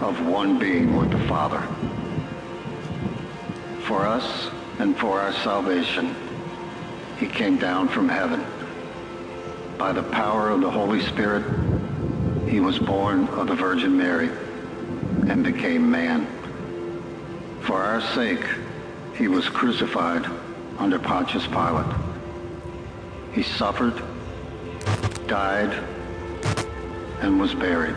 of one being with the Father. For us and for our salvation, he came down from heaven. By the power of the Holy Spirit, he was born of the Virgin Mary and became man. For our sake, he was crucified under Pontius Pilate. He suffered, died, and was buried.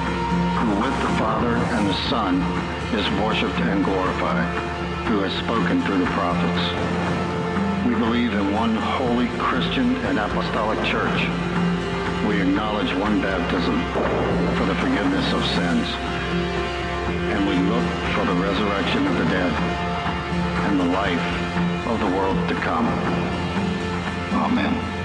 who with the Father and the Son is worshiped and glorified, who has spoken through the prophets. We believe in one holy Christian and apostolic church. We acknowledge one baptism for the forgiveness of sins. And we look for the resurrection of the dead and the life of the world to come. Amen.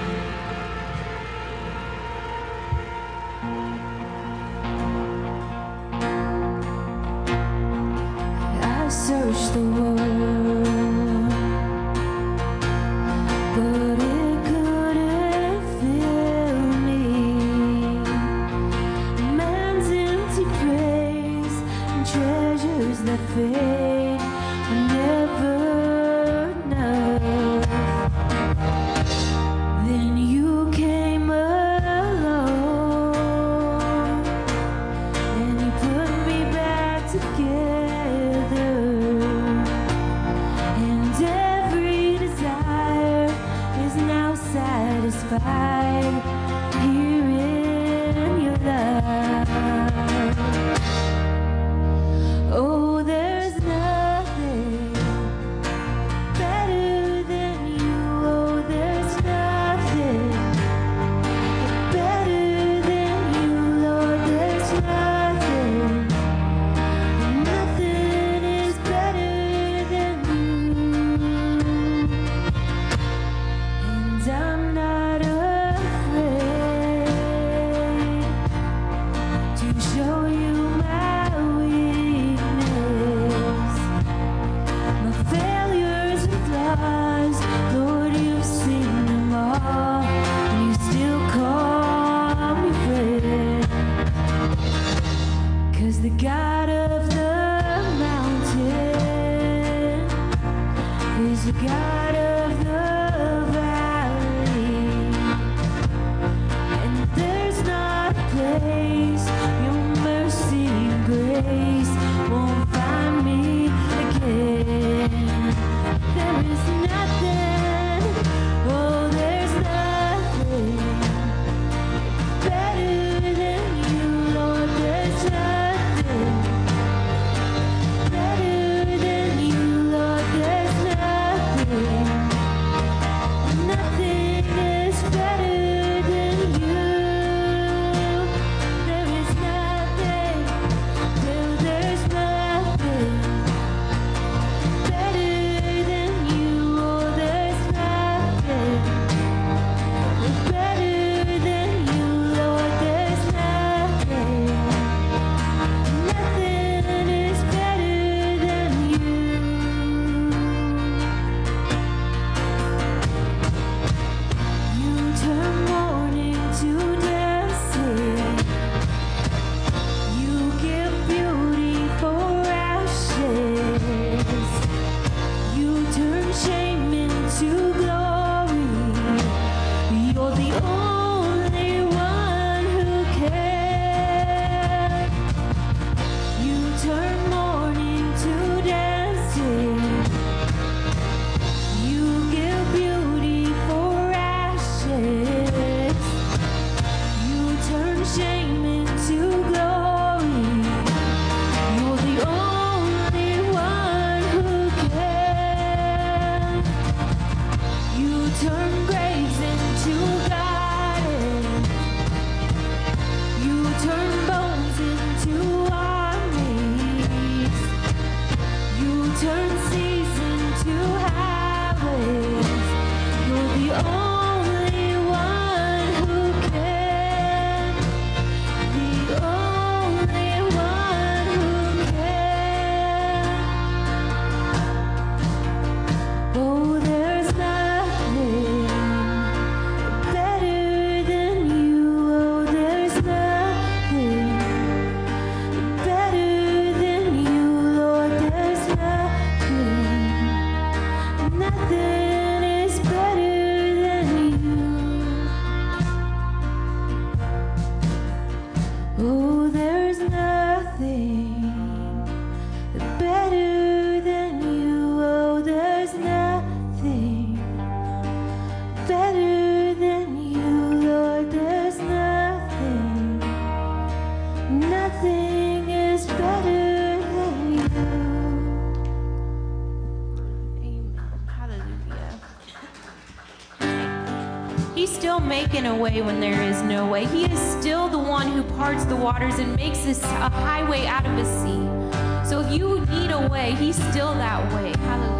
a way when there is no way. He is still the one who parts the waters and makes this a highway out of a sea. So if you need a way, He's still that way. Hallelujah.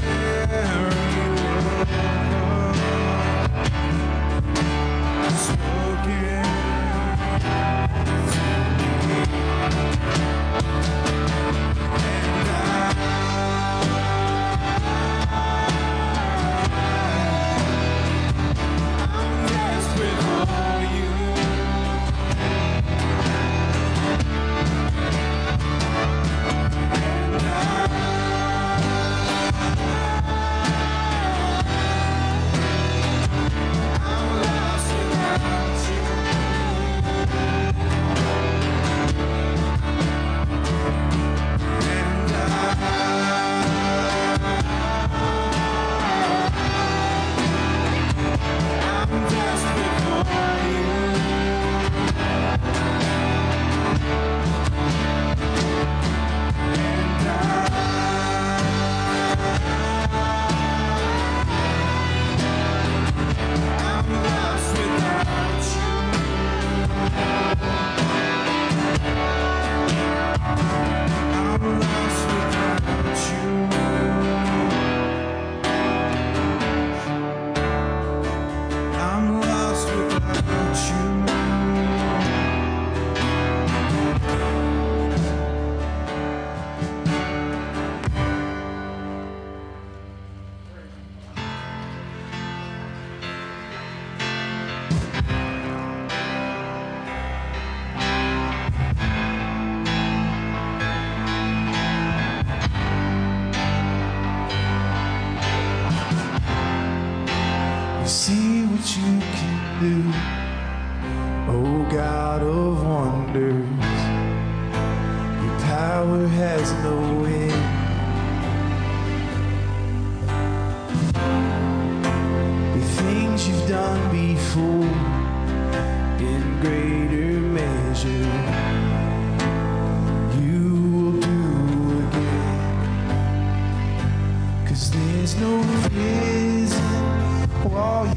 care.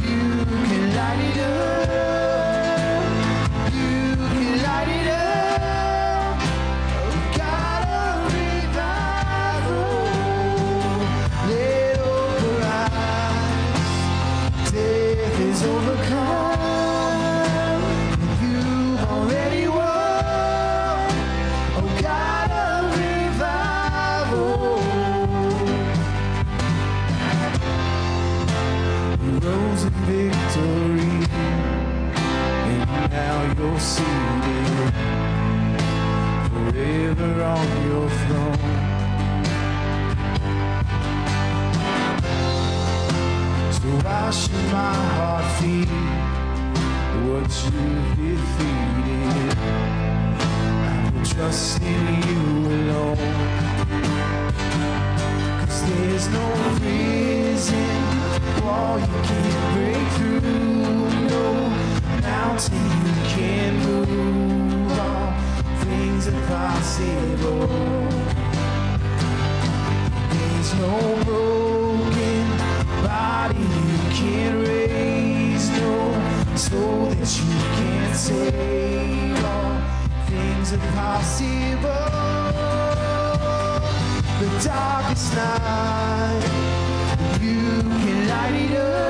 You can light it up. river on your throne. So why should my heart feed what you've defeated? I will trust in you alone. Cause there's no reason why you can't break through. No mountain you can't move things are possible. There's no broken body you can't raise, no soul that you can't save. All things are possible. The darkest night, you can light it up.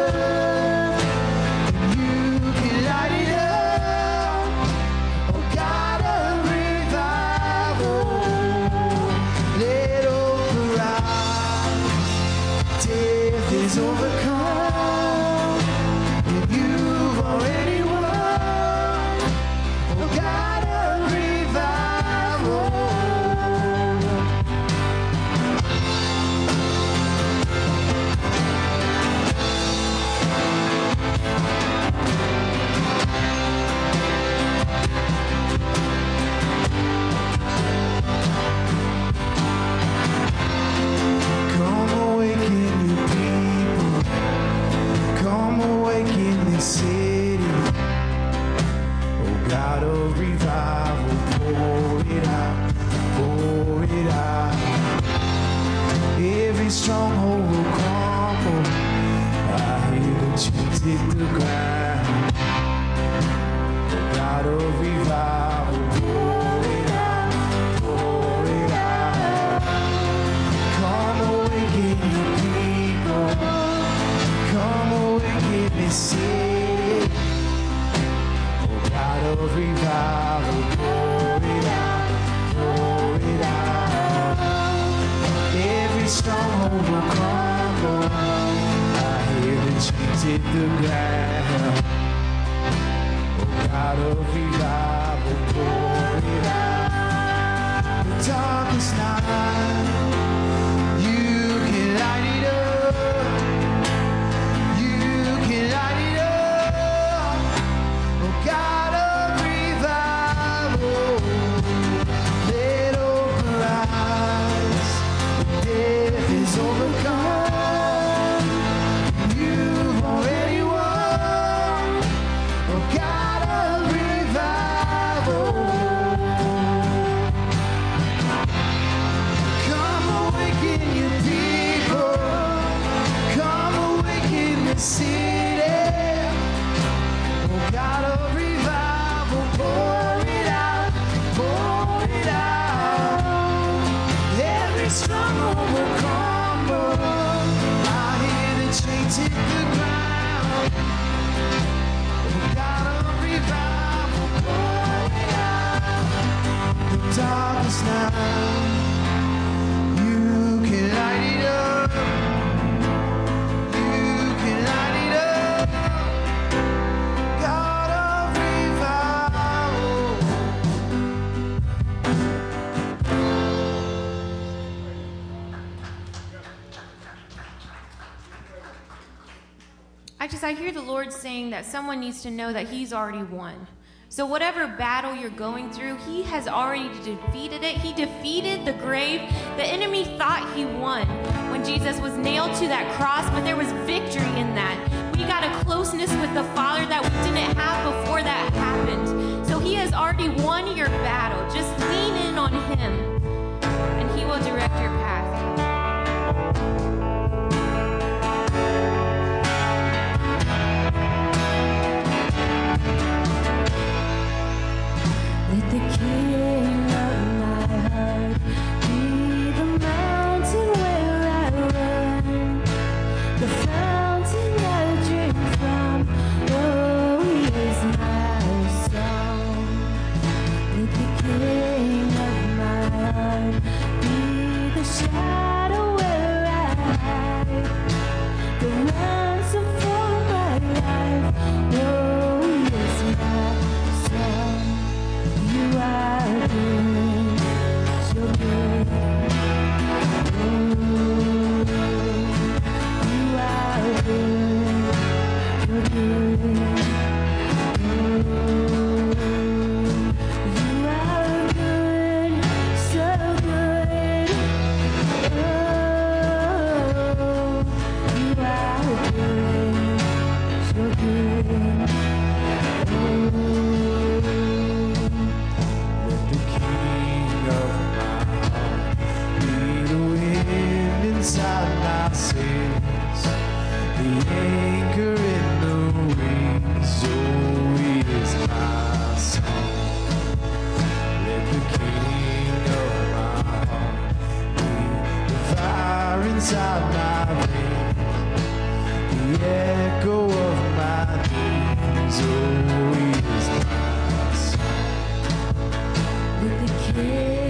hear the Lord saying that someone needs to know that He's already won. So, whatever battle you're going through, He has already defeated it. He defeated the grave. The enemy thought He won when Jesus was nailed to that cross, but there was victory in that. We got a closeness with the Father that we didn't have before that happened. So, He has already won your battle. Just lean in on Him. always mine. With the kiss.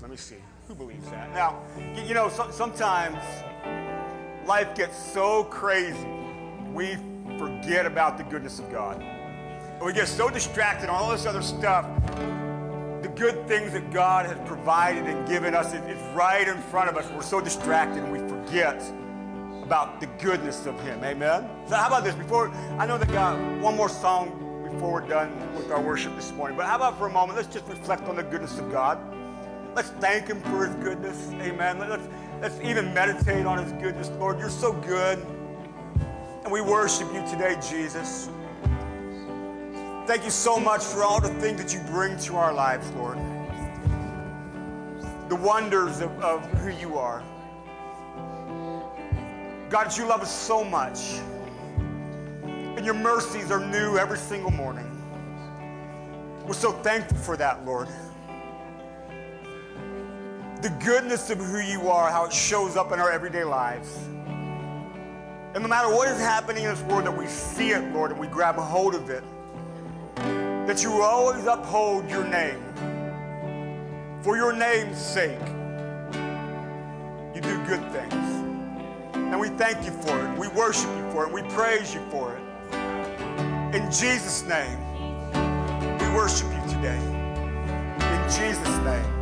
Let me see. Who believes that? Now, you know, so, sometimes life gets so crazy, we forget about the goodness of God. And we get so distracted on all this other stuff. The good things that God has provided and given us is, is right in front of us. We're so distracted and we forget about the goodness of Him. Amen? So, how about this? Before, I know that God, one more song before we're done with our worship this morning, but how about for a moment, let's just reflect on the goodness of God. Let's thank Him for His goodness. Amen. Let's, let's even meditate on His goodness. Lord, you're so good. And we worship you today, Jesus. Thank you so much for all the things that you bring to our lives, Lord. The wonders of, of who you are. God, you love us so much. And your mercies are new every single morning. We're so thankful for that, Lord. The goodness of who you are, how it shows up in our everyday lives. And no matter what is happening in this world, that we see it, Lord, and we grab a hold of it. That you always uphold your name. For your name's sake, you do good things. And we thank you for it. We worship you for it. We praise you for it. In Jesus' name, we worship you today. In Jesus' name.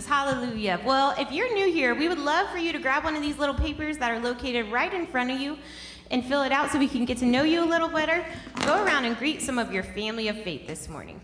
Jesus. Hallelujah. Well, if you're new here, we would love for you to grab one of these little papers that are located right in front of you and fill it out so we can get to know you a little better. Go around and greet some of your family of faith this morning.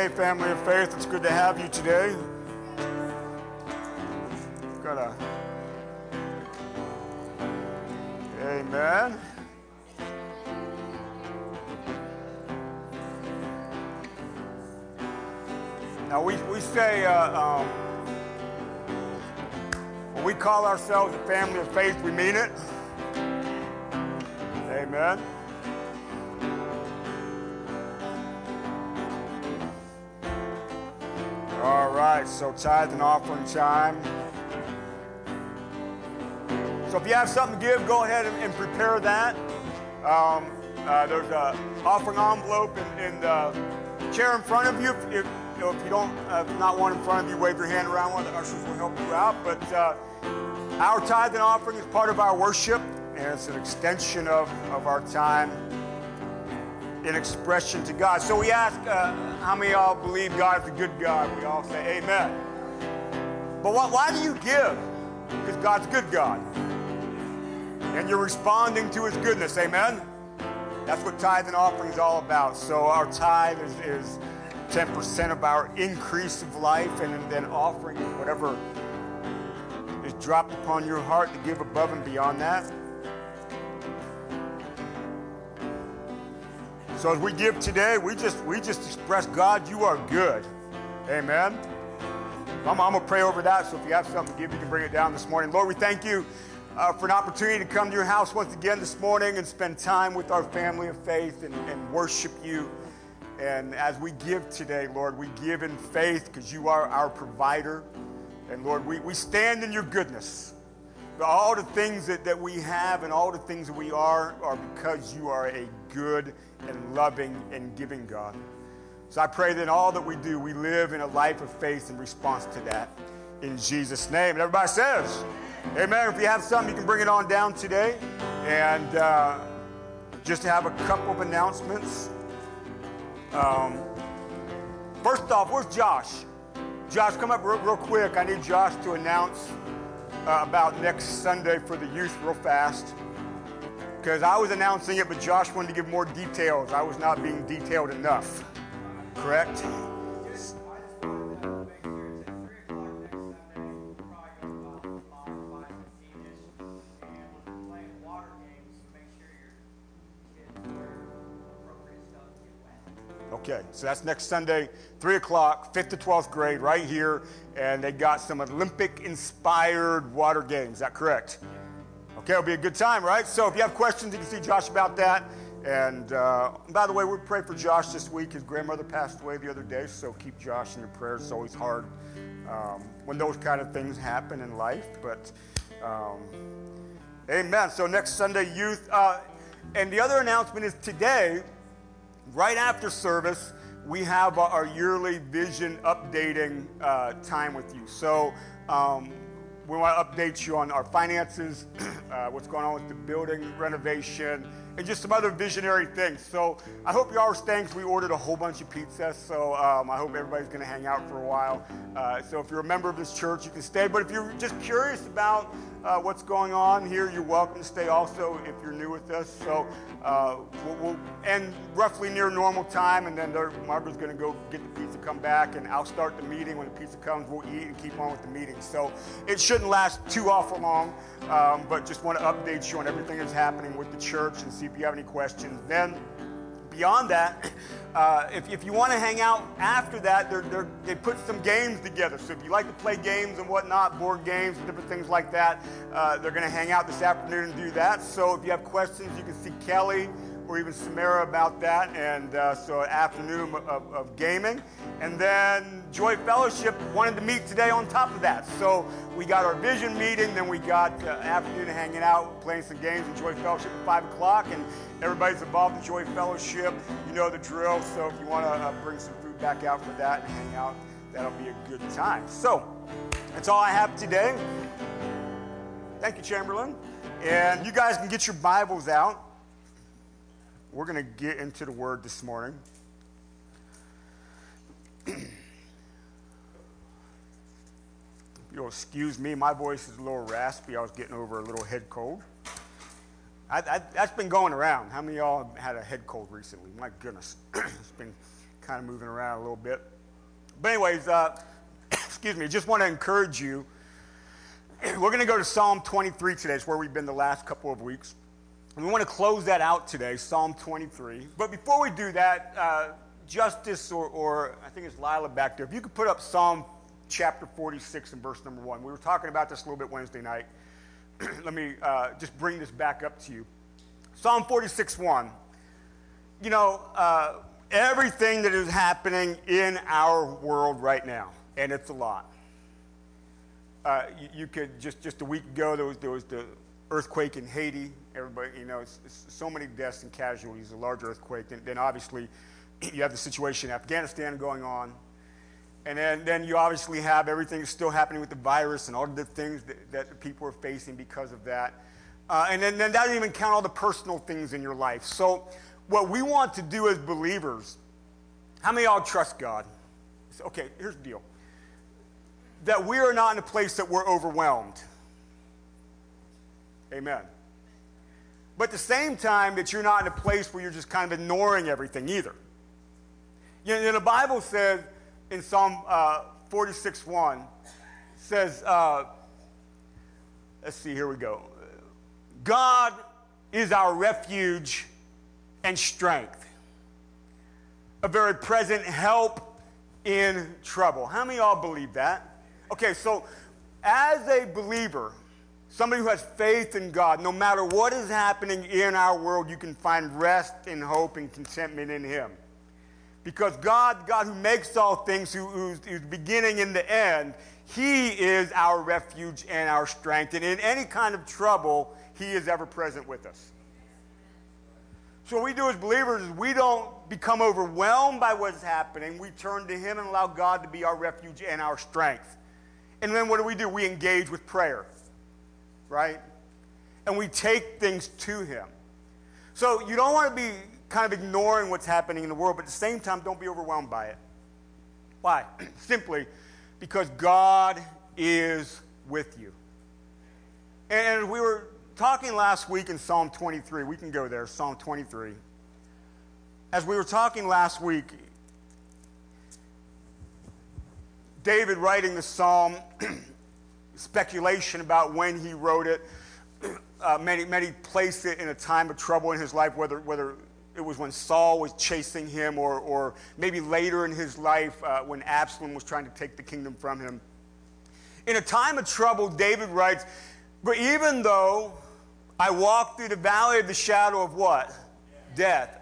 Hey, family of faith, it's good to have you today. Got a. Amen. Now we, we say uh, um, when we call ourselves a family of faith, we mean it. Tithe and offering time. So if you have something to give, go ahead and, and prepare that. Um, uh, there's an offering envelope in, in the chair in front of you. If, if, you know, if you don't, uh, if not one in front of you, wave your hand around. One of the ushers will help you out. But uh, our tithe and offering is part of our worship, and it's an extension of, of our time in expression to God. So we ask, uh, how many of y'all believe God is a good God? We all say amen. But what, why do you give? Because God's good God. And you're responding to his goodness, amen? That's what tithe and offering is all about. So our tithe is, is 10% of our increase of life, and then offering whatever is dropped upon your heart to give above and beyond that. So as we give today, we just we just express God, you are good. Amen. I'm, to pray over that. So if you have something to give, you can bring it down this morning. Lord, we thank you uh, for an opportunity to come to your house once again this morning and spend time with our family of faith and, and worship you. And as we give today, Lord, we give in faith because you are our provider. And Lord, we, we stand in your goodness. All the things that, that we have and all the things that we are are because you are a good and loving and giving God. So I pray that in all that we do, we live in a life of faith in response to that. In Jesus' name. And everybody says, Amen. If you have something, you can bring it on down today. And uh, just to have a couple of announcements. Um, first off, where's Josh? Josh, come up real, real quick. I need Josh to announce uh, about next Sunday for the youth real fast. Because I was announcing it, but Josh wanted to give more details. I was not being detailed enough. Correct? Okay, so that's next Sunday, 3 o'clock, 5th to 12th grade, right here. And they got some Olympic inspired water games. Is that correct? Okay, it'll be a good time, right? So if you have questions, you can see Josh about that. And uh, by the way, we pray for Josh this week. His grandmother passed away the other day, so keep Josh in your prayers. It's always hard um, when those kind of things happen in life. But um, amen. So next Sunday, youth. Uh, and the other announcement is today right after service, we have our yearly vision updating uh, time with you. So um, we want to update you on our finances, uh, what's going on with the building renovation, and just some other visionary things. So I hope you all are staying because we ordered a whole bunch of pizzas. So um, I hope everybody's going to hang out for a while. Uh, so if you're a member of this church, you can stay. But if you're just curious about uh, what's going on here, you're welcome to stay also if you're new with us. So uh, we'll, we'll, end roughly near normal time, and then Margaret's going to go get the pizza, come back, and I'll start the meeting. When the pizza comes, we'll eat and keep on with the meeting. So it shouldn't last too awful long, um, but just want to update you on everything that's happening with the church and see if you have any questions. Then beyond that, uh, if, if you want to hang out after that, they're, they're, they put some games together. So if you like to play games and whatnot, board games different things like that, uh, they're going to hang out this afternoon and do that. So if you have questions, you can see Kelly or even Samara about that. And uh, so, an afternoon of, of, gaming. And then Joy Fellowship wanted to meet today on top of that. So, we got our vision meeting, then we got uh, afternoon hanging out, playing some games in Joy Fellowship at 5 o'clock. And everybody's involved in Joy Fellowship. You know the drill. So, if you want to uh, bring some food back out for that and hang out, that'll be a good time. So, that's all I have today. Thank you, Chamberlain. And you guys can get your Bibles out. We're going to get into the word this morning. You'll excuse me, my voice is a little raspy. I was getting over a little head cold. I, I, that's been going around. How many of y'all had a head cold recently? My goodness, it's been kind of moving around a little bit. But, anyways, uh, excuse me, I just want to encourage you. We're going to go to Psalm 23 today. It's where we've been the last couple of weeks. And we want to close that out today, Psalm 23. But before we do that, uh, Justice or, or I think it's Lila back there, if you could put up Psalm chapter 46 and verse number 1. We were talking about this a little bit Wednesday night. Let me uh, just bring this back up to you. Psalm 46 1. You know, uh, everything that is happening in our world right now, and it's a lot. Uh, you, you, could just just a week ago there was there was the earthquake in Haiti. Everybody, you know, it's, it's so many deaths and casualties, a large earthquake. Then, then obviously, you have the situation in Afghanistan going on. And then, then you obviously have everything still happening with the virus and all the things that, that people are facing because of that. Uh, and then, then that doesn't even count all the personal things in your life. So, what we want to do as believers, how many of y'all trust God? Okay, here's the deal that we are not in a place that we're overwhelmed. Amen. But at the same time, that you're not in a place where you're just kind of ignoring everything either. You know, the Bible says in Psalm uh, 46 1, says, uh, let's see, here we go. God is our refuge and strength. a very present help in trouble. How many of y'all believe that? Okay, so as a believer, somebody who has faith in God, no matter what is happening in our world, you can find rest and hope and contentment in Him. Because God, God who makes all things, who, who's, who's beginning and the end, He is our refuge and our strength. And in any kind of trouble, He is ever present with us. So, what we do as believers is we don't become overwhelmed by what's happening. We turn to Him and allow God to be our refuge and our strength. And then what do we do? We engage with prayer, right? And we take things to Him. So, you don't want to be kind of ignoring what's happening in the world, but at the same time, don't be overwhelmed by it. Why? Simply because God is with you. And we were talking last week in Psalm 23. We can go there, Psalm 23. As we were talking last week, David writing the psalm, speculation about when he wrote it. Uh, many, many placed it in a time of trouble in his life, whether, whether it was when Saul was chasing him or, or maybe later in his life uh, when Absalom was trying to take the kingdom from him. In a time of trouble, David writes, But even though I walk through the valley of the shadow of what? Death.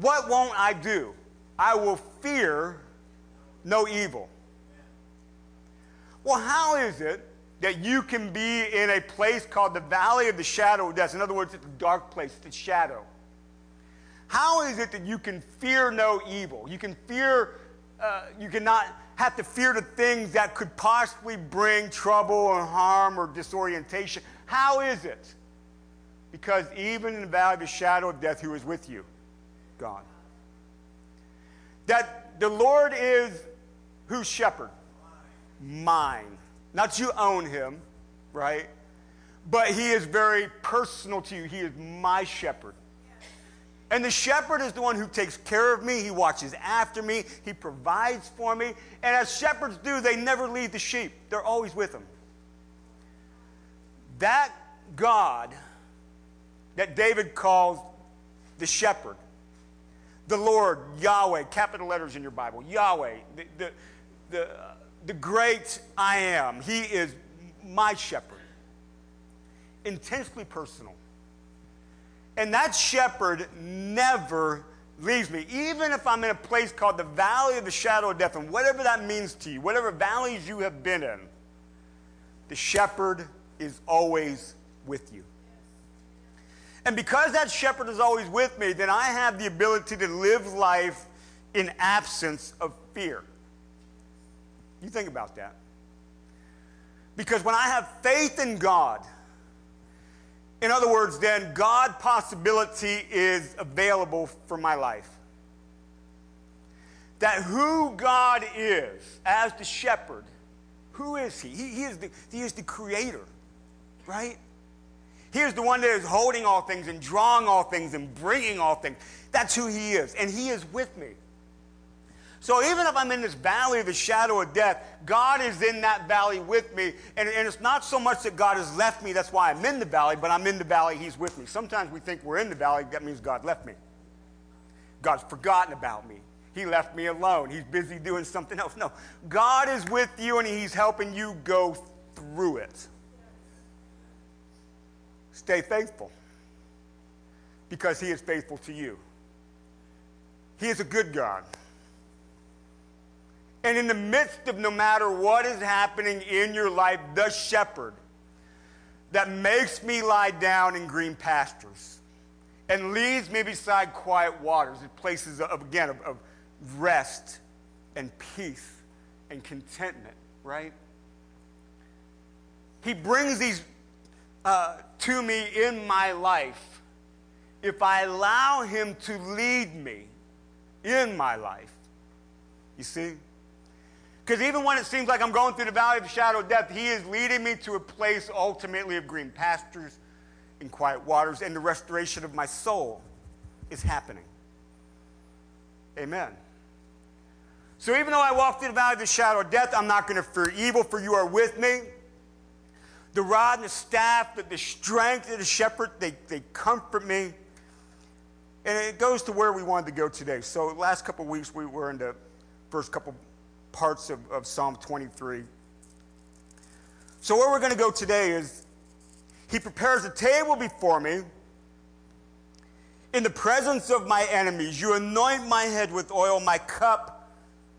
What won't I do? I will fear no evil. Well, how is it that you can be in a place called the valley of the shadow of death? In other words, it's a dark place, it's a shadow. How is it that you can fear no evil? You can fear, uh, you cannot have to fear the things that could possibly bring trouble or harm or disorientation. How is it? Because even in the valley of the shadow of death, who is with you? God. That the Lord is whose shepherd? Mine. Not you own him, right? But he is very personal to you. He is my shepherd. And the shepherd is the one who takes care of me. He watches after me. He provides for me. And as shepherds do, they never leave the sheep, they're always with them. That God that David calls the shepherd, the Lord, Yahweh, capital letters in your Bible, Yahweh, the, the, the, the great I am. He is my shepherd, intensely personal. And that shepherd never leaves me. Even if I'm in a place called the valley of the shadow of death, and whatever that means to you, whatever valleys you have been in, the shepherd is always with you. And because that shepherd is always with me, then I have the ability to live life in absence of fear. You think about that. Because when I have faith in God, in other words, then God possibility is available for my life. That who God is as the shepherd, who is he? He, he is, the, he is the creator, right? He is the one that is holding all things and drawing all things and bringing all things. That's who he is. And he is with me. So even if I'm in this valley of the shadow of death, God is in that valley with me. And, and it's not so much that God has left me, that's why I'm in the valley, but I'm in the valley, He's with me. Sometimes we think we're in the valley, that means God left me. God's forgotten about me. He left me alone. He's busy doing something else. No, God is with you and He's helping you go through it. Stay faithful because He is faithful to you. He is a good God. And in the midst of no matter what is happening in your life, the shepherd that makes me lie down in green pastures and leads me beside quiet waters in places of, again, of, of rest and peace and contentment, right? He brings these uh, to me in my life if I allow Him to lead me in my life. You see? Because even when it seems like I'm going through the valley of the shadow of death, He is leading me to a place ultimately of green pastures and quiet waters, and the restoration of my soul is happening. Amen. So even though I walk through the valley of the shadow of death, I'm not going to fear evil, for you are with me. The rod and the staff, the, the strength of the shepherd, they, they comfort me. And it goes to where we wanted to go today. So, last couple weeks, we were in the first couple parts of, of Psalm 23. So, where we're going to go today is He prepares a table before me in the presence of my enemies. You anoint my head with oil, my cup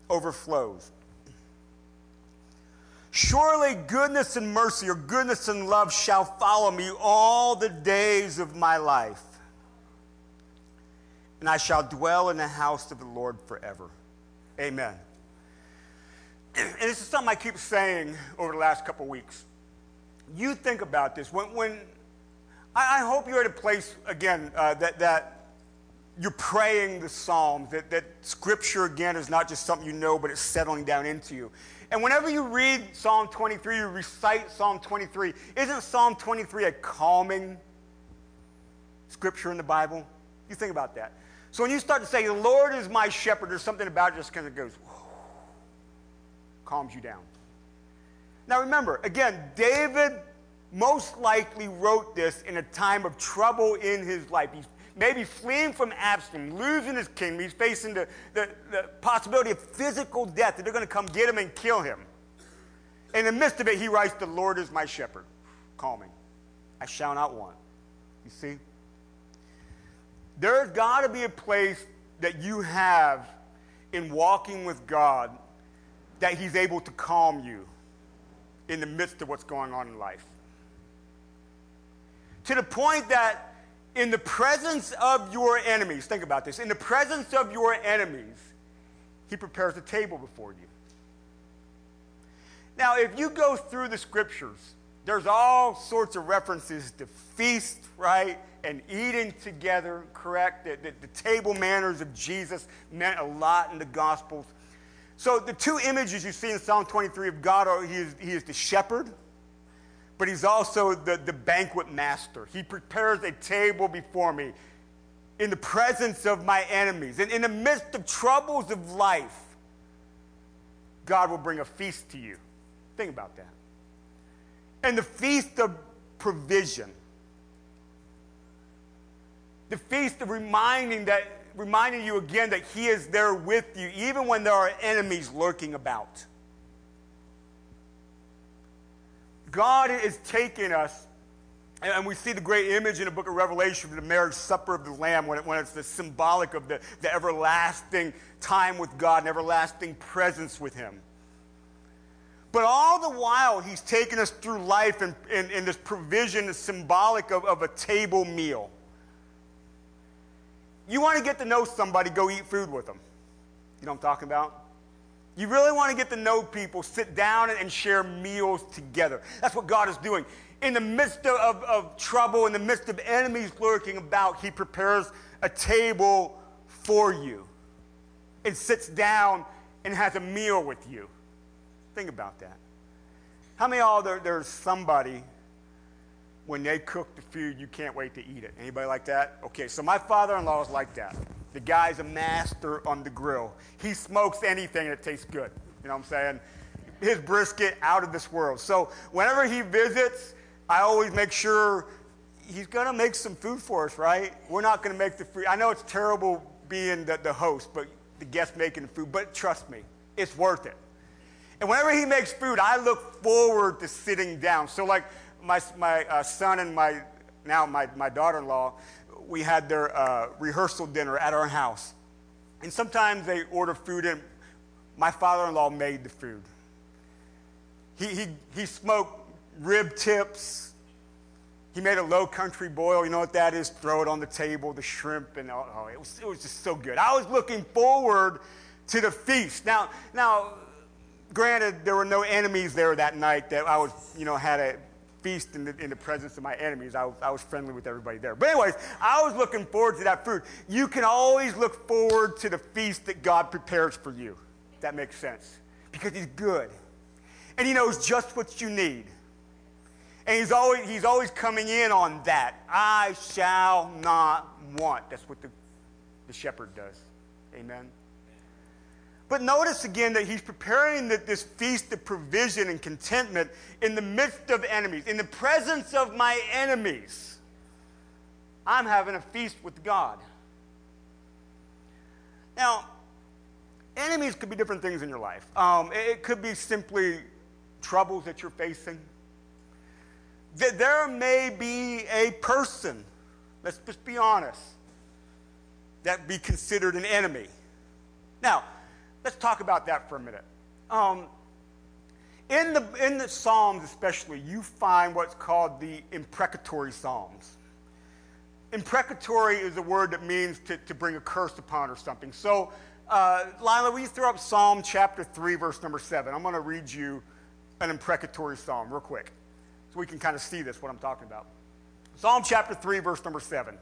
overflows. Surely goodness and mercy, or goodness and love, shall follow me all the days of my life and I shall dwell in the house of the Lord forever. Amen. And this is something I keep saying over the last couple weeks. You think about this. When, when I, I hope you're at a place, again, uh, that, that you're praying the Psalms, that, that Scripture, again, is not just something you know, but it's settling down into you. And whenever you read Psalm 23, you recite Psalm 23, isn't Psalm 23 a calming scripture in the Bible? You think about that. So when you start to say, The Lord is my shepherd, there's something about it just kind of goes, calms you down. Now remember, again, David most likely wrote this in a time of trouble in his life. He's maybe fleeing from Absalom, losing his kingdom. He's facing the, the, the possibility of physical death, that they're going to come get him and kill him. In the midst of it, he writes, The Lord is my shepherd, calming. I shall not want. You see? There's got to be a place that you have in walking with God that He's able to calm you in the midst of what's going on in life. To the point that in the presence of your enemies, think about this, in the presence of your enemies, He prepares a table before you. Now, if you go through the scriptures, there's all sorts of references to feast, right? and eating together, correct? The, the, the, table manners of Jesus meant a lot in the Gospels. So the two images you see in Psalm 23 of God are he is, he is the shepherd, but he's also the, the banquet master. He prepares a table before me in the presence of my enemies. And in the midst of troubles of life, God will bring a feast to you. Think about that. And the feast of provision the feast of reminding that reminding you again that he is there with you even when there are enemies lurking about god is taking us and we see the great image in the book of Revelation of the marriage supper of the Lamb when, it, when it's the symbolic of the, the everlasting time with God and everlasting presence with Him. But all the while, He's taken us through life and, and, and this provision is symbolic of, of a table meal. You want to get to know somebody, go eat food with them. You know what I'm talking about? You really want to get to know people, sit down and share meals together. That's what God is doing. In the midst of, of, of trouble, in the midst of enemies lurking about, He prepares a table for you and sits down and has a meal with you. Think about that. How many of y'all there, there's somebody when they cook the food, you can't wait to eat it. Anybody like that? Okay, so my father-in-law is like that. The guy's a master on the grill. He smokes anything that tastes good. You know what I'm saying? His brisket out of this world. So whenever he visits, I always make sure he's to make some food for us, right? We're not to make the food. I know it's terrible being the, the host, but the guest making the food, but trust me, it's worth it. And whenever he makes food, I look forward to sitting down. So like my, my uh, son and my, now my, my daughter-in-law, we had their uh, rehearsal dinner at our house. And sometimes they order food and My father-in-law made the food. He, he, he smoked rib tips. He made a low country boil. You know what that is? Throw it on the table, the shrimp, and oh, it, was, it was just so good. I was looking forward to the feast. Now, now, granted, there were no enemies there that night that I was, you know, had a feast in the, in the presence of my enemies. I, I was friendly with everybody there. But, anyways, I was looking forward to that food. You can always look forward to the feast that God prepares for you. That makes sense. Because He's good. And He knows just what you need. And he's always, he's always coming in on that. I shall not want. That's what the, the shepherd does. Amen. But notice again that he's preparing this feast of provision and contentment in the midst of enemies, in the presence of my enemies. I'm having a feast with God. Now, enemies could be different things in your life. Um, it, could be simply troubles that you're facing. There may be a person, let's just be honest, that be considered an enemy. Now, let's talk about that for a minute. Um, in, the, in the Psalms, especially, you find what's called the imprecatory Psalms. Imprecatory is a word that means to, to bring a curse upon or something. So, uh, Lila, will you throw up Psalm chapter 3, verse number 7? I'm going to read you an imprecatory psalm real quick so we can kind of see this, what I'm talking about. Psalm chapter 3, verse number 7.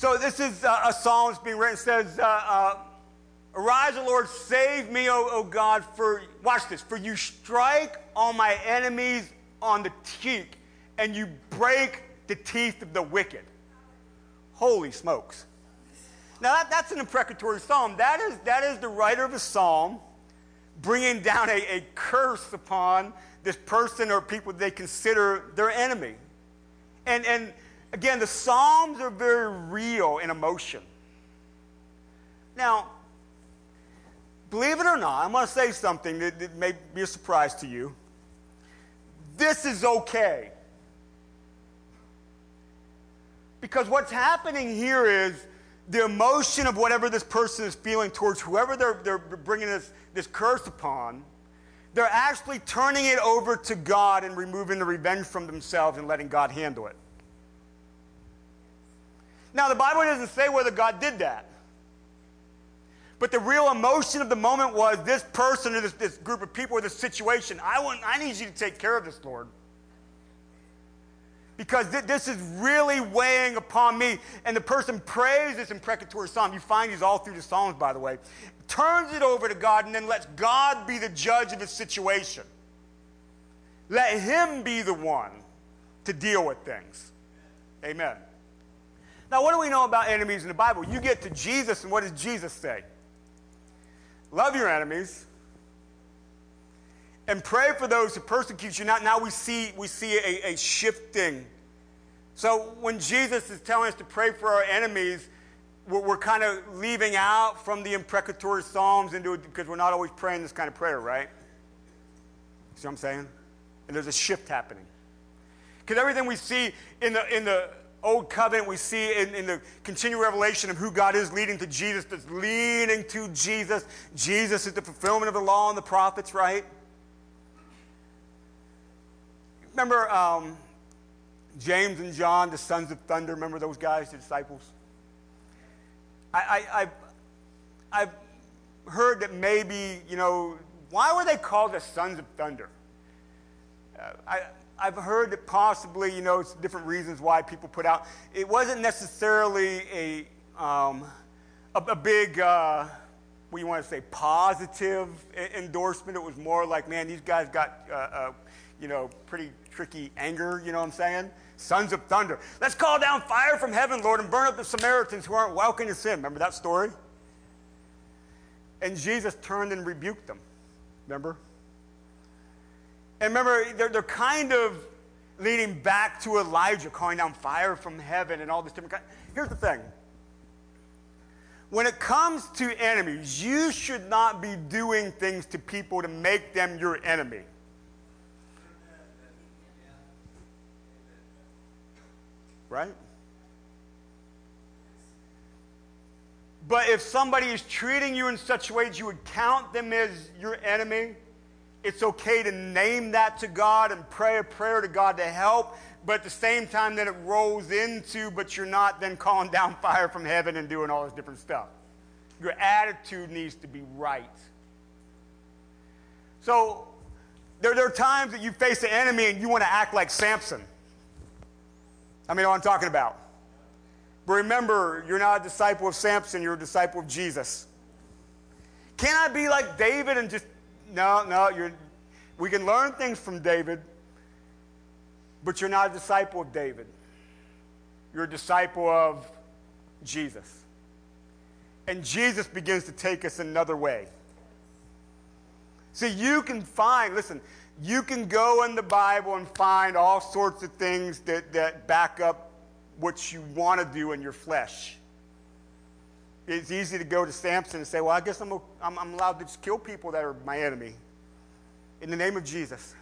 So this is uh, a psalm that's being written. It says, uh, uh, Arise, O Lord, save me, o, o God, for, watch this, for you strike all my enemies on the cheek and you break the teeth of the wicked. Holy smokes. Now, that, that's an imprecatory psalm. That is, that is the writer of a psalm bringing down a, a curse upon this person or people they consider their enemy. And, and again, the Psalms are very real in emotion. Now, believe it or not, I'm going to say something that, that may be a surprise to you. This is okay. Because what's happening here is the emotion of whatever this person is feeling towards whoever they're, they're bringing this, this curse upon, they're actually turning it over to God and removing the revenge from themselves and letting God handle it. Now, the Bible doesn't say whether God did that. But the real emotion of the moment was this person or this, this group of people or this situation. I, want, I need you to take care of this, Lord because th- this is really weighing upon me. And the person prays this imprecatory psalm. You find these all through the Psalms, by the way. Turns it over to God and then lets God be the judge of his situation. Let him be the one to deal with things. Amen. Now, what do we know about enemies in the Bible? You get to Jesus, and what does Jesus say? Love your enemies and pray for those who persecute you. Now, now we see, we see a, a shifting. So when Jesus is telling us to pray for our enemies, we're, we're kind of leaving out from the imprecatory psalms into it because we're not always praying this kind of prayer, right? See what I'm saying? And there's a shift happening. Because everything we see in the, in the Old Covenant, we see in, in, the continual revelation of who God is leading to Jesus, that's leading to Jesus. Jesus is the fulfillment of the law and the prophets, right? Remember um, James and John, the sons of thunder? Remember those guys, the disciples? I, I, I've, I've heard that maybe, you know, why were they called the sons of thunder? Uh, I, I've heard that possibly, you know, it's different reasons why people put out. It wasn't necessarily a, um, a, a, big, uh, what you want to say, positive endorsement. It was more like, man, these guys got, uh, uh, you know, pretty tricky anger, you know what I'm saying? Sons of thunder. Let's call down fire from heaven, Lord, and burn up the Samaritans who aren't welcome to sin. Remember that story? And Jesus turned and rebuked them. Remember? And remember, they're, they're kind of leading back to Elijah calling down fire from heaven and all this different kind. Here's the thing. When it comes to enemies, you should not be doing things to people to make them your enemy. Right? But if somebody is treating you in such ways you would count them as your enemy, it's okay to name that to God and pray a prayer to God to help. But at the same time, that it rolls into, but you're not then calling down fire from heaven and doing all this different stuff. Your attitude needs to be right. So there, there are times that you face the enemy and you want to act like Samson. I mean, what I'm talking about. But remember, you're not a disciple of Samson, you're a disciple of Jesus. Can I be like David and just, no, no, you're, we can learn things from David, but you're not a disciple of David. You're a disciple of Jesus. And Jesus begins to take us another way. See, you can find, listen, you can go in the Bible and find all sorts of things that, that back up what you want to do in your flesh. It's easy to go to Samson and say, well, I guess I'm, I'm, I'm allowed to just kill people that are my enemy in the name of Jesus.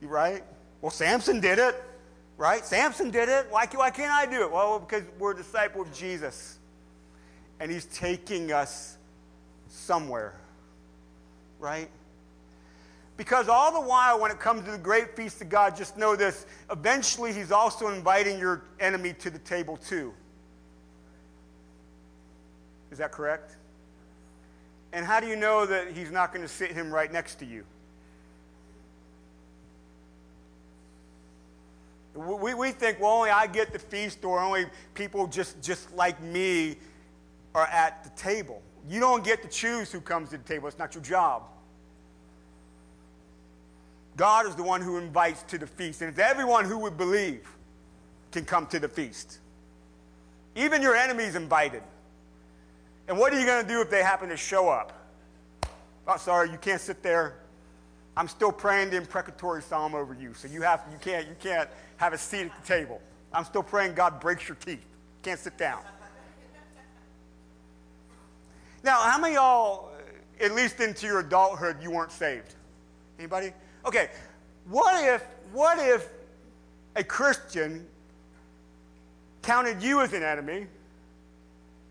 You right? Well, Samson did it, right? Samson did it. Why, why can't I do it? Well, because we're a disciple of Jesus. And he's taking us somewhere, right? Because all the while, when it comes to the great feast of God, just know this eventually, he's also inviting your enemy to the table, too. Is that correct? And how do you know that he's not going to sit him right next to you? We, we think, well, only I get the feast, or only people just, just like me are at the table. You don't get to choose who comes to the table, it's not your job. God is the one who invites to the feast, and it's everyone who would believe can come to the feast. Even your enemies invited. And what are you going to do if they happen to show up? I'm oh, sorry, you can't sit there. I'm still praying the imprecatory psalm over you, so you have you can't you can't have a seat at the table. I'm still praying God breaks your teeth. Can't sit down. Now, how many y'all, at least into your adulthood, you weren't saved? Anybody? Okay. What if what if a Christian counted you as an enemy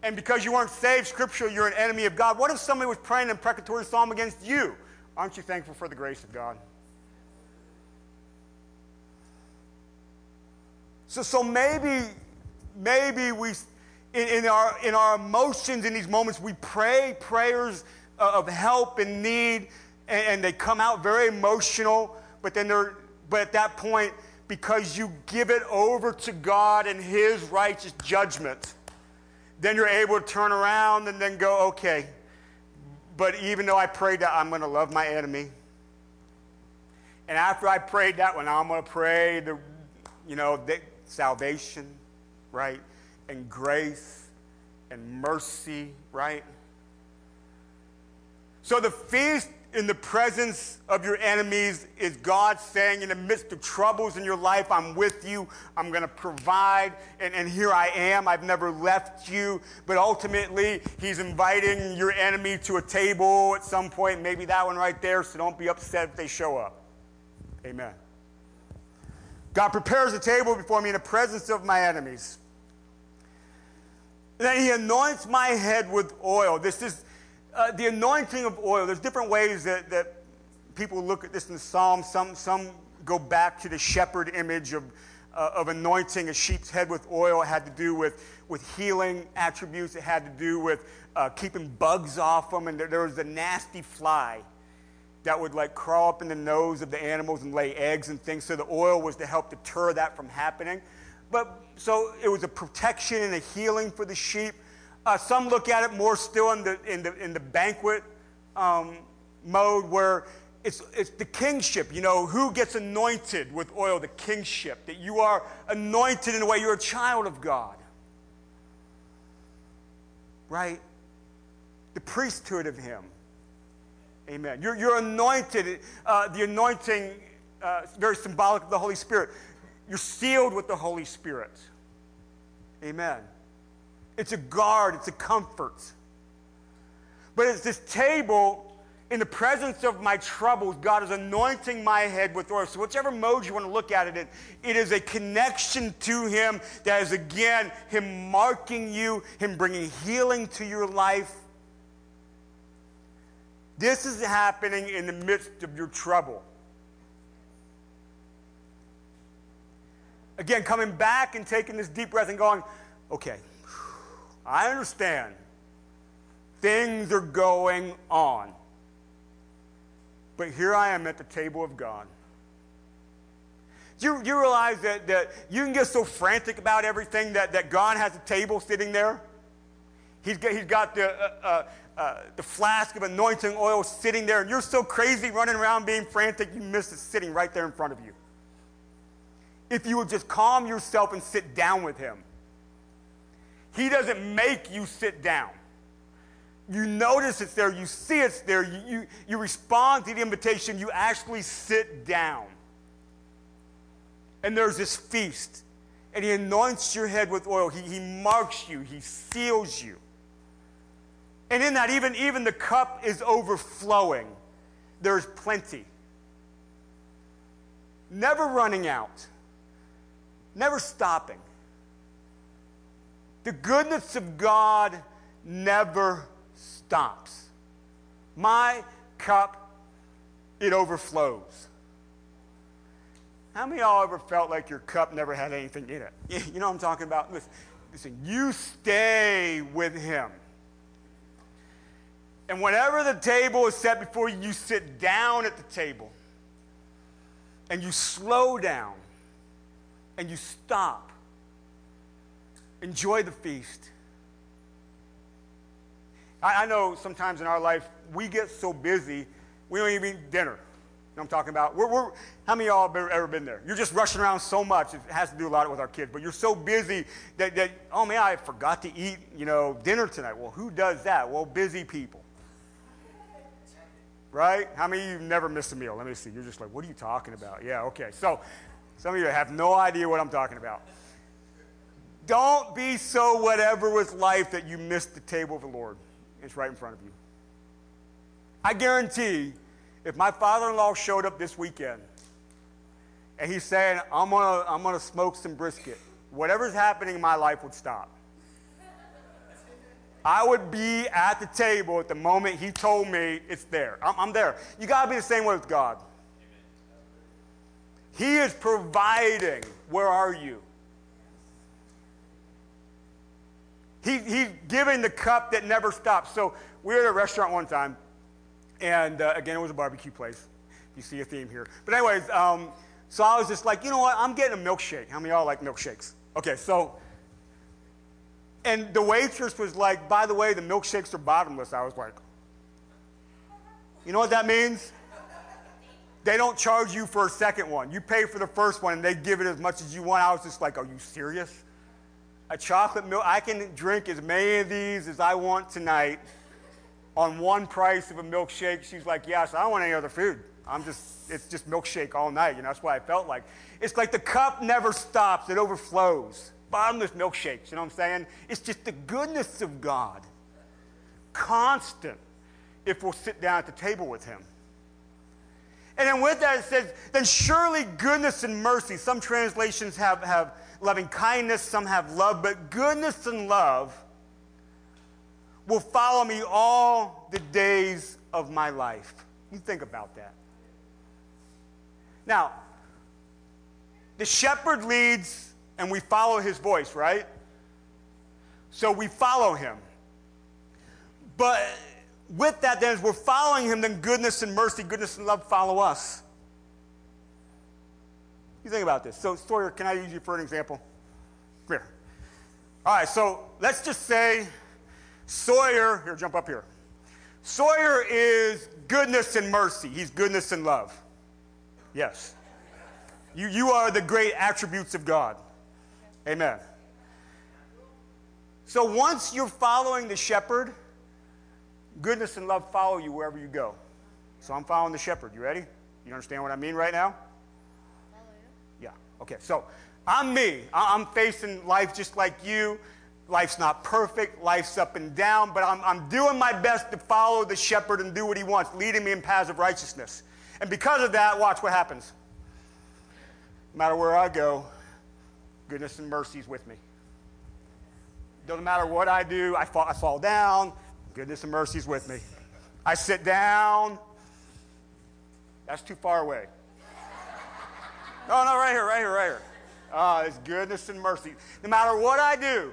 and because you weren't saved scripturally, you're an enemy of God. What if somebody was praying an imprecatory psalm against you? Aren't you thankful for the grace of God? So, so maybe, maybe we, in, in, our, in our emotions in these moments, we pray prayers of help and need, and, and they come out very emotional, but then they're, but at that point, because you give it over to God and His righteous judgment, then you're able to turn around and then go, okay, but even though I prayed that, I'm going to love my enemy. And after I prayed that one, I'm going to pray the, you know, the salvation, right? And grace and mercy, right? So the feast in the presence of your enemies is God saying, in the midst of troubles in your life, I'm with you, I'm going to provide, and, and here I am, I've never left you. But ultimately, He's inviting your enemy to a table at some point, maybe that one right there, so don't be upset if they show up. Amen. God prepares a table before me in the presence of my enemies. then He anoints my head with oil. This is uh, the anointing of oil, there's different ways that, that people look at this in the Psalms. Some, some go back to the shepherd image of, uh, of anointing a sheep's head with oil. It had to do with, with healing attributes, it had to do with uh, keeping bugs off them. And there, there was a nasty fly that would like crawl up in the nose of the animals and lay eggs and things. So the oil was to help deter that from happening. But so it was a protection and a healing for the sheep. Uh, some look at it more still in the, in the, in the banquet um, mode where it's, it's the kingship. You know, who gets anointed with oil? The kingship. That you are anointed in a way you're a child of God. Right? The priesthood of Him. Amen. You're, you're anointed. Uh, the anointing, uh, very symbolic of the Holy Spirit. You're sealed with the Holy Spirit. Amen. It's a guard, it's a comfort. But it's this table in the presence of my troubles, God is anointing my head with oil. So, whichever mode you want to look at it it is a connection to Him that is, again, Him marking you, Him bringing healing to your life. This is happening in the midst of your trouble. Again, coming back and taking this deep breath and going, okay, I understand. Things are going on. But here I am at the table of God. You, you realize that, that you can get so frantic about everything that, that God has a table sitting there? He's got, he's got the, uh, uh, uh, the flask of anointing oil sitting there, and you're so crazy running around being frantic, you miss it sitting right there in front of you. If you would just calm yourself and sit down with Him. He doesn't make you sit down. You notice it's there, you see it's there, you, you, you respond to the invitation, you actually sit down. And there's this feast. and he anoints your head with oil. He, he marks you, he seals you. And in that, even, even the cup is overflowing. There's plenty. Never running out, never stopping. The goodness of God never stops. My cup, it overflows. How many of y'all ever felt like your cup never had anything in it? You know what I'm talking about? Listen, listen you stay with Him. And whenever the table is set before you, you sit down at the table and you slow down and you stop. Enjoy the feast. I, I, know sometimes in our life we get so busy we don't even eat dinner. You know I'm talking about? We're, we're, how many of y'all have ever been there? You're just rushing around so much. It has to do a lot with our kids, but you're so busy that, that oh man, I forgot to eat, you know, dinner tonight. Well, who does that? Well, busy people right? How many of you never missed a meal? Let me see. You're just like, what are you talking about? Yeah, okay. So some of you have no idea what I'm talking about. Don't be so whatever with life that you miss the table of the Lord. It's right in front of you. I guarantee if my father in law showed up this weekend and he's saying, I'm going to I'm to smoke some brisket, whatever's happening in my life would stop. I would be at the table at the moment he told me it's there. I'm, I'm there. You got to be the same way with God. He is providing. Where are you? He, he's giving the cup that never stops. So we were at a restaurant one time, and uh, again, it was a barbecue place. You see a theme here. But, anyways, um, so I was just like, you know what? I'm getting a milkshake. How many of y'all like milkshakes? Okay, so and the waitress was like, by the way, the milkshakes are bottomless. I was like, you know what that means? They don't charge you for a second one. You pay for the first one and they give it as much as you want. I was just like, are you serious? A chocolate milk, I can drink as many of these as I want tonight on one price of a milkshake. She's like, yes, I don't want any other food. I'm just, it's just milkshake all night. You know, that's what I felt like. It's like the cup never stops, it overflows bottomless milkshakes, you know what I'm saying? It's just the goodness of God. Constant if we'll sit down at the table with Him. And then with that, it says, then surely goodness and mercy. Some translations have, have loving kindness, some have love, but goodness and love will follow me all the days of my life. You think about that. Now, the shepherd leads and we follow his voice, right? So we follow him. But with that, then, as we're following him, then goodness and mercy, goodness and love follow us. You think about this. So, Sawyer, can I use you for an example? Come here. All right, so let's just say Sawyer, here, jump up here. Sawyer is goodness and mercy. He's goodness and love. Yes. You, you are the great attributes of God. Amen. So once you're following the shepherd, goodness and love follow you wherever you go. So I'm following the shepherd. You ready? You understand what I mean right now? Yeah. Okay. So I'm me. I'm facing life just like you. Life's not perfect. Life's up and down, but I'm, I'm doing my best to follow the shepherd and do what he wants, leading me in paths of righteousness. And because of that, watch what happens. No matter where I go, goodness and mercy is with me. Doesn't matter what I do, I fall, I fall down, goodness and mercy is with me. I sit down, that's too far away. No, no, right here, right here, right here. Ah, it's goodness and mercy. No matter what I do,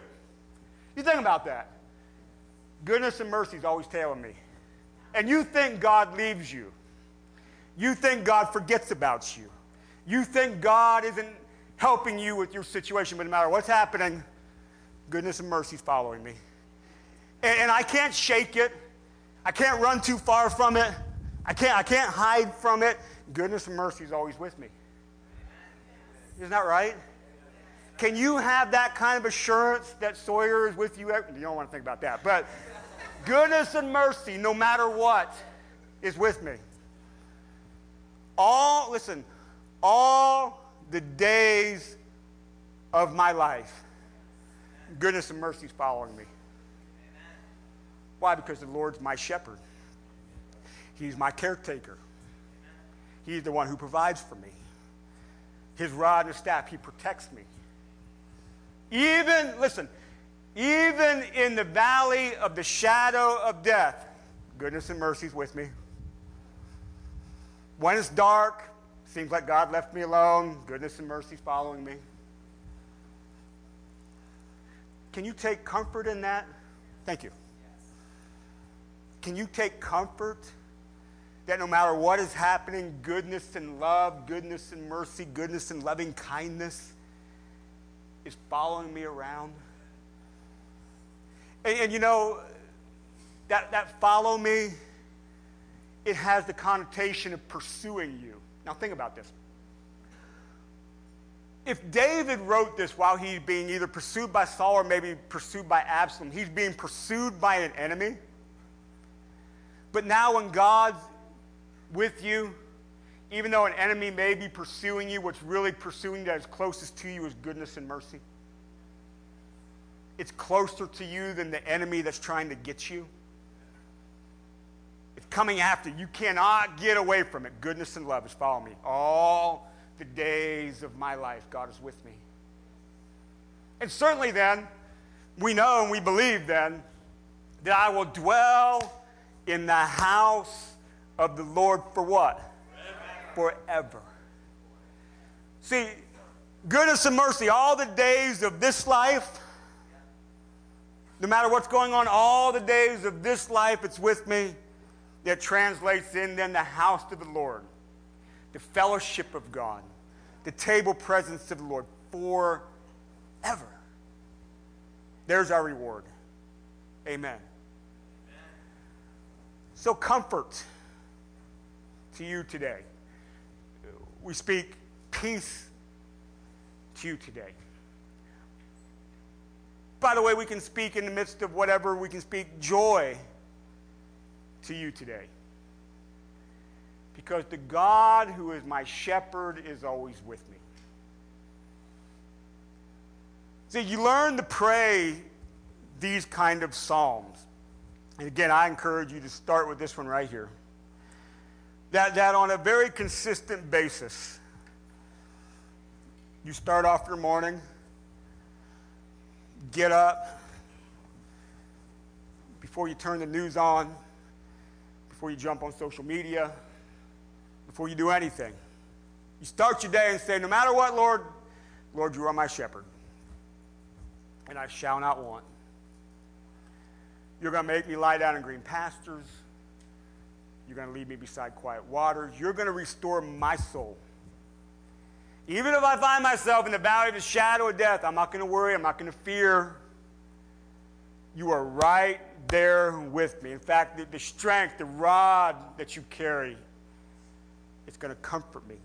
you think about that. Goodness and mercy is always tailing me. And you think God leaves you. You think God forgets about you. You think God isn't helping you with your situation, but no matter what's happening, goodness and mercy is following me. And, and I can't shake it. I can't run too far from it. I can't, I can't hide from it. Goodness and mercy is always with me. Isn't that right? Can you have that kind of assurance that Sawyer is with you? You don't want to think about that. But goodness and mercy, no matter what, is with me. All, listen, all the days of my life, goodness and mercy is following me. Why? Because the Lord's my shepherd. He's my caretaker. He's the one who provides for me. His rod and staff, he protects me. Even, listen, even in the valley of the shadow of death, goodness and mercy is with me. When it's dark, seems like God left me alone, goodness and mercy is following me. Can you take comfort in that? Thank you. Can you take comfort that no matter what is happening, goodness and love, goodness and mercy, goodness and loving kindness is following me around? And, and you know, that, that follow me, it has the connotation of pursuing you. Now, think about this. If David wrote this while he's being either pursued by Saul or maybe pursued by Absalom, he's being pursued by an enemy. But now, when God's with you, even though an enemy may be pursuing you, what's really pursuing that is closest to you is goodness and mercy. It's closer to you than the enemy that's trying to get you. It's coming after you. You cannot get away from it. Goodness and love is following me. All the days of my life, God is with me. And certainly then, we know and we believe then that I will dwell in the house of the Lord for what? Forever. Forever. See, goodness and mercy all the days of this life no matter what's going on, all the days of this life, it's with me. That translates in then the house of the Lord, the fellowship of God, the table presence of the Lord forever. There's our reward. Amen. So, comfort to you today. We speak peace to you today. By the way, we can speak in the midst of whatever, we can speak joy to you today. Because the God who is my shepherd is always with me. See, you learn to pray these kind of psalms. And again, I encourage you to start with this one right here. That, that on a very consistent basis, you start off your morning get up, before you turn the news on, before you jump on social media, before you do anything. You start your day and say, No matter what, Lord, Lord, you are my shepherd, and I shall not want. You're going to make me lie down in green pastures. You're going to lead me beside quiet waters. You're going to restore my soul. Even if I find myself in the valley of the shadow of death, I'm not going to worry. I'm not going to fear. You are right there with me. In fact, the, the strength, the rod that you carry, it's going to comfort me.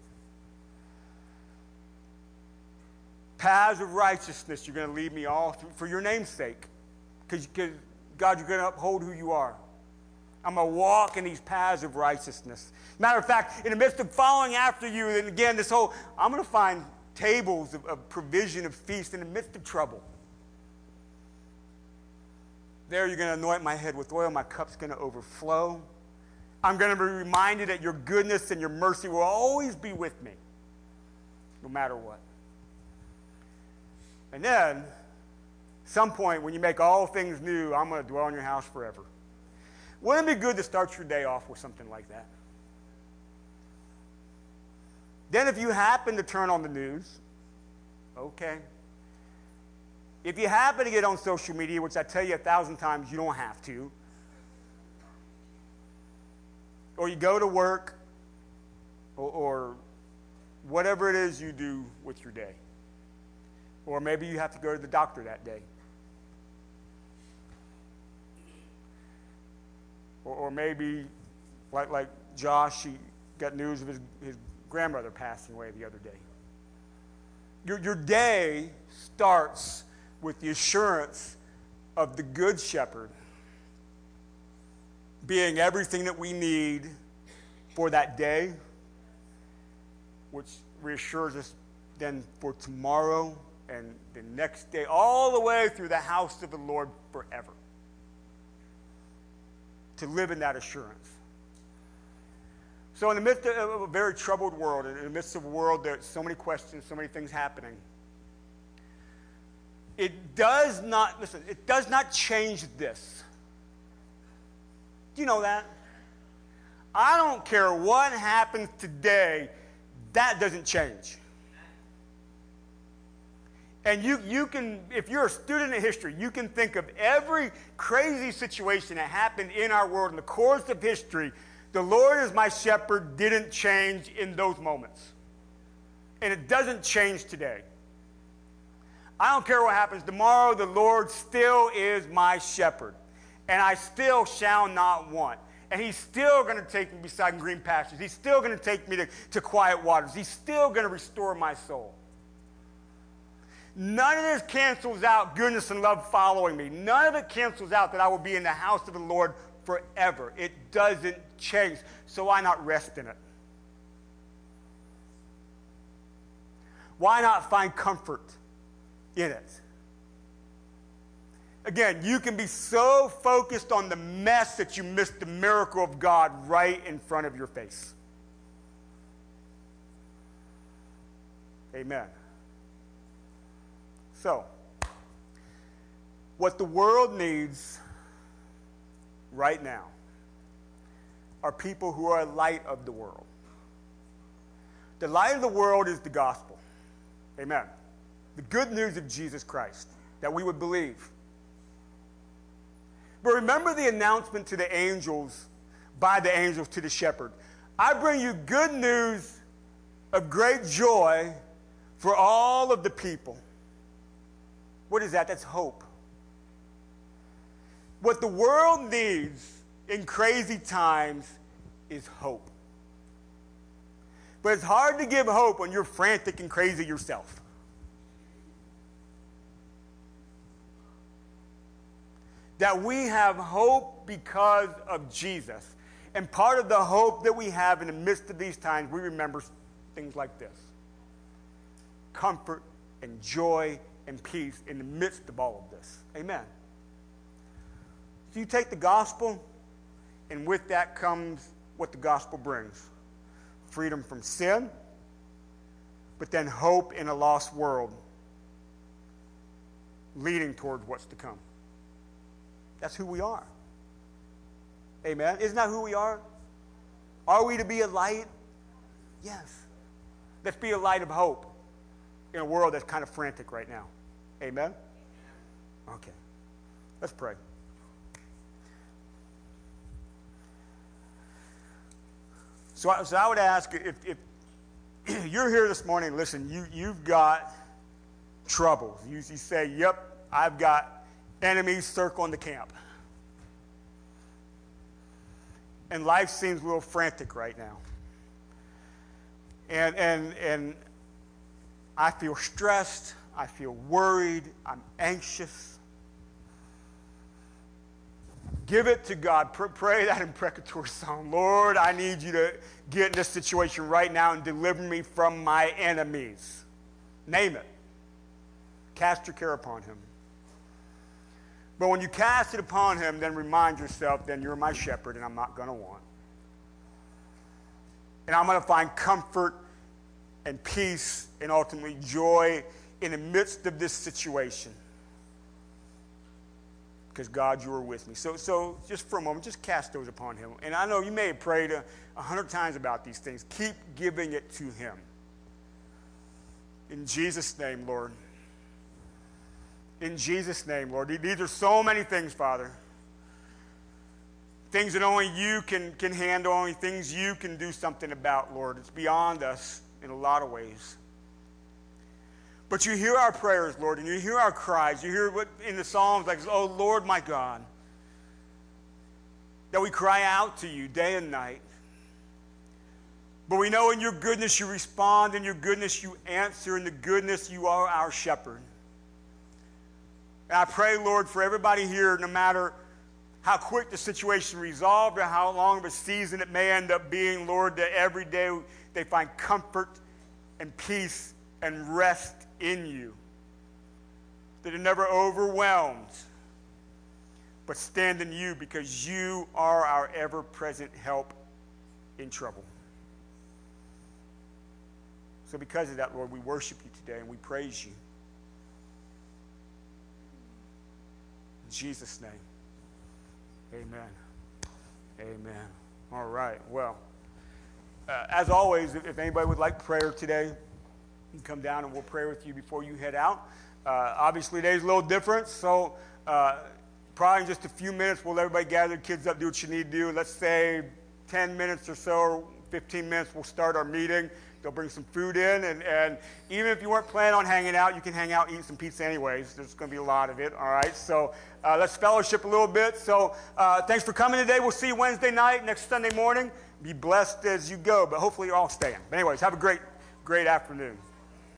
Paths of righteousness, you're going to lead me all through for your name's sake. Because, God, you're going to uphold who you are. I'm going to walk in these paths of righteousness. Matter of fact, in the midst of following after you, and again, this whole, I'm going to find tables of, of provision of feast in the midst of trouble. There, you're going to anoint my head with oil. My cup's going to overflow. I'm going to be reminded that your goodness and your mercy will always be with me, no matter what. And then, some point when you make all things new, I'm going to dwell in your house forever. Wouldn't it be good to start your day off with something like that? Then, if you happen to turn on the news, okay. If you happen to get on social media, which I tell you a thousand times you don't have to, or you go to work, or, or whatever it is you do with your day, or maybe you have to go to the doctor that day. Or, or maybe, like, like Josh, he got news of his, his grandmother passing away the other day. Your, your day starts with the assurance of the Good Shepherd being everything that we need for that day, which reassures us then for tomorrow and the next day, all the way through the house of the Lord forever. To live in that assurance. So, in the midst of a very troubled world, in the midst of a world there's so many questions, so many things happening, it does not, listen, it does not change this. Do you know that? I don't care what happens today, that doesn't change. And you, you can, if you're a student of history, you can think of every crazy situation that happened in our world in the course of history. The Lord is my shepherd didn't change in those moments. And it doesn't change today. I don't care what happens tomorrow, the Lord still is my shepherd. And I still shall not want. And he's still going to take me beside green pastures. He's still going to take me to, to quiet waters. He's still going to restore my soul. None of this cancels out goodness and love following me. None of it cancels out that I will be in the house of the Lord forever. It doesn't change. So why not rest in it? Why not find comfort in it? Again, you can be so focused on the mess that you miss the miracle of God right in front of your face. Amen. So, what the world needs right now are people who are light of the world. The light of the world is the gospel. Amen. The good news of Jesus Christ that we would believe. But remember the announcement to the angels by the angels to the shepherd I bring you good news of great joy for all of the people. What is that? That's hope. What the world needs in crazy times is hope. But it's hard to give hope when you're frantic and crazy yourself. That we have hope because of Jesus. And part of the hope that we have in the midst of these times, we remember things like this comfort and joy and peace in the midst of all of this. Amen. So you take the gospel, and with that comes what the gospel brings freedom from sin, but then hope in a lost world leading towards what's to come. That's who we are. Amen. Isn't that who we are? Are we to be a light? Yes. Let's be a light of hope in a world that's kind of frantic right now. Amen? Okay. Let's pray. So, I, so I would ask if, if you're here this morning, listen, you, you've got troubles. You, you say, Yep, I've got enemies circling the camp. And life seems a little frantic right now. And, and, and I feel stressed. I feel worried. I'm anxious. Give it to God. Pray that imprecatory psalm. Lord, I need you to get in this situation right now and deliver me from my enemies. Name it. Cast your care upon him. But when you cast it upon him, then remind yourself, then you're my shepherd and I'm not going to want. And I'm going to find comfort and peace and ultimately joy in the midst of this situation. Because God, you are with me. So, so just for a moment, just cast those upon Him. And I know you may have prayed a, a hundred times about these things. Keep giving it to Him. In Jesus' name, Lord. In Jesus' name, Lord. These are so many things, Father. Things that only you can, can handle, only things you can do something about, Lord. It's beyond us in a lot of ways. But you hear our prayers, Lord, and you hear our cries. You hear what in the Psalms, like, oh, Lord, my God, that we cry out to you day and night. But we know in your goodness you respond, in your goodness you answer, in the goodness you are our shepherd. And I pray, Lord, for everybody here, no matter how quick the situation resolved or how long of a season it may end up being, Lord, that every day they find comfort and peace and rest in you. that are never overwhelmed, but stand in you because you are our ever present help in trouble. So, because of that, Lord, we worship you today and we praise you. In Jesus' name, amen. Amen. All right. Well, uh, as always, if, if, anybody would like prayer today, you can come down and we'll pray with you before you head out. Uh, obviously, today's a little different, so uh, probably in just a few minutes, we'll let everybody gather, kids up, do what you need to do. Let's say 10 minutes or so, or 15 minutes, we'll start our meeting. They'll bring some food in, and, and even if you weren't planning on hanging out, you can hang out eat some pizza anyways. There's going to be a lot of it, all right? So uh, let's fellowship a little bit. So uh, thanks for coming today. We'll see you Wednesday night, next Sunday morning. Be blessed as you go, but hopefully you're all staying. But anyways, have a great, great afternoon.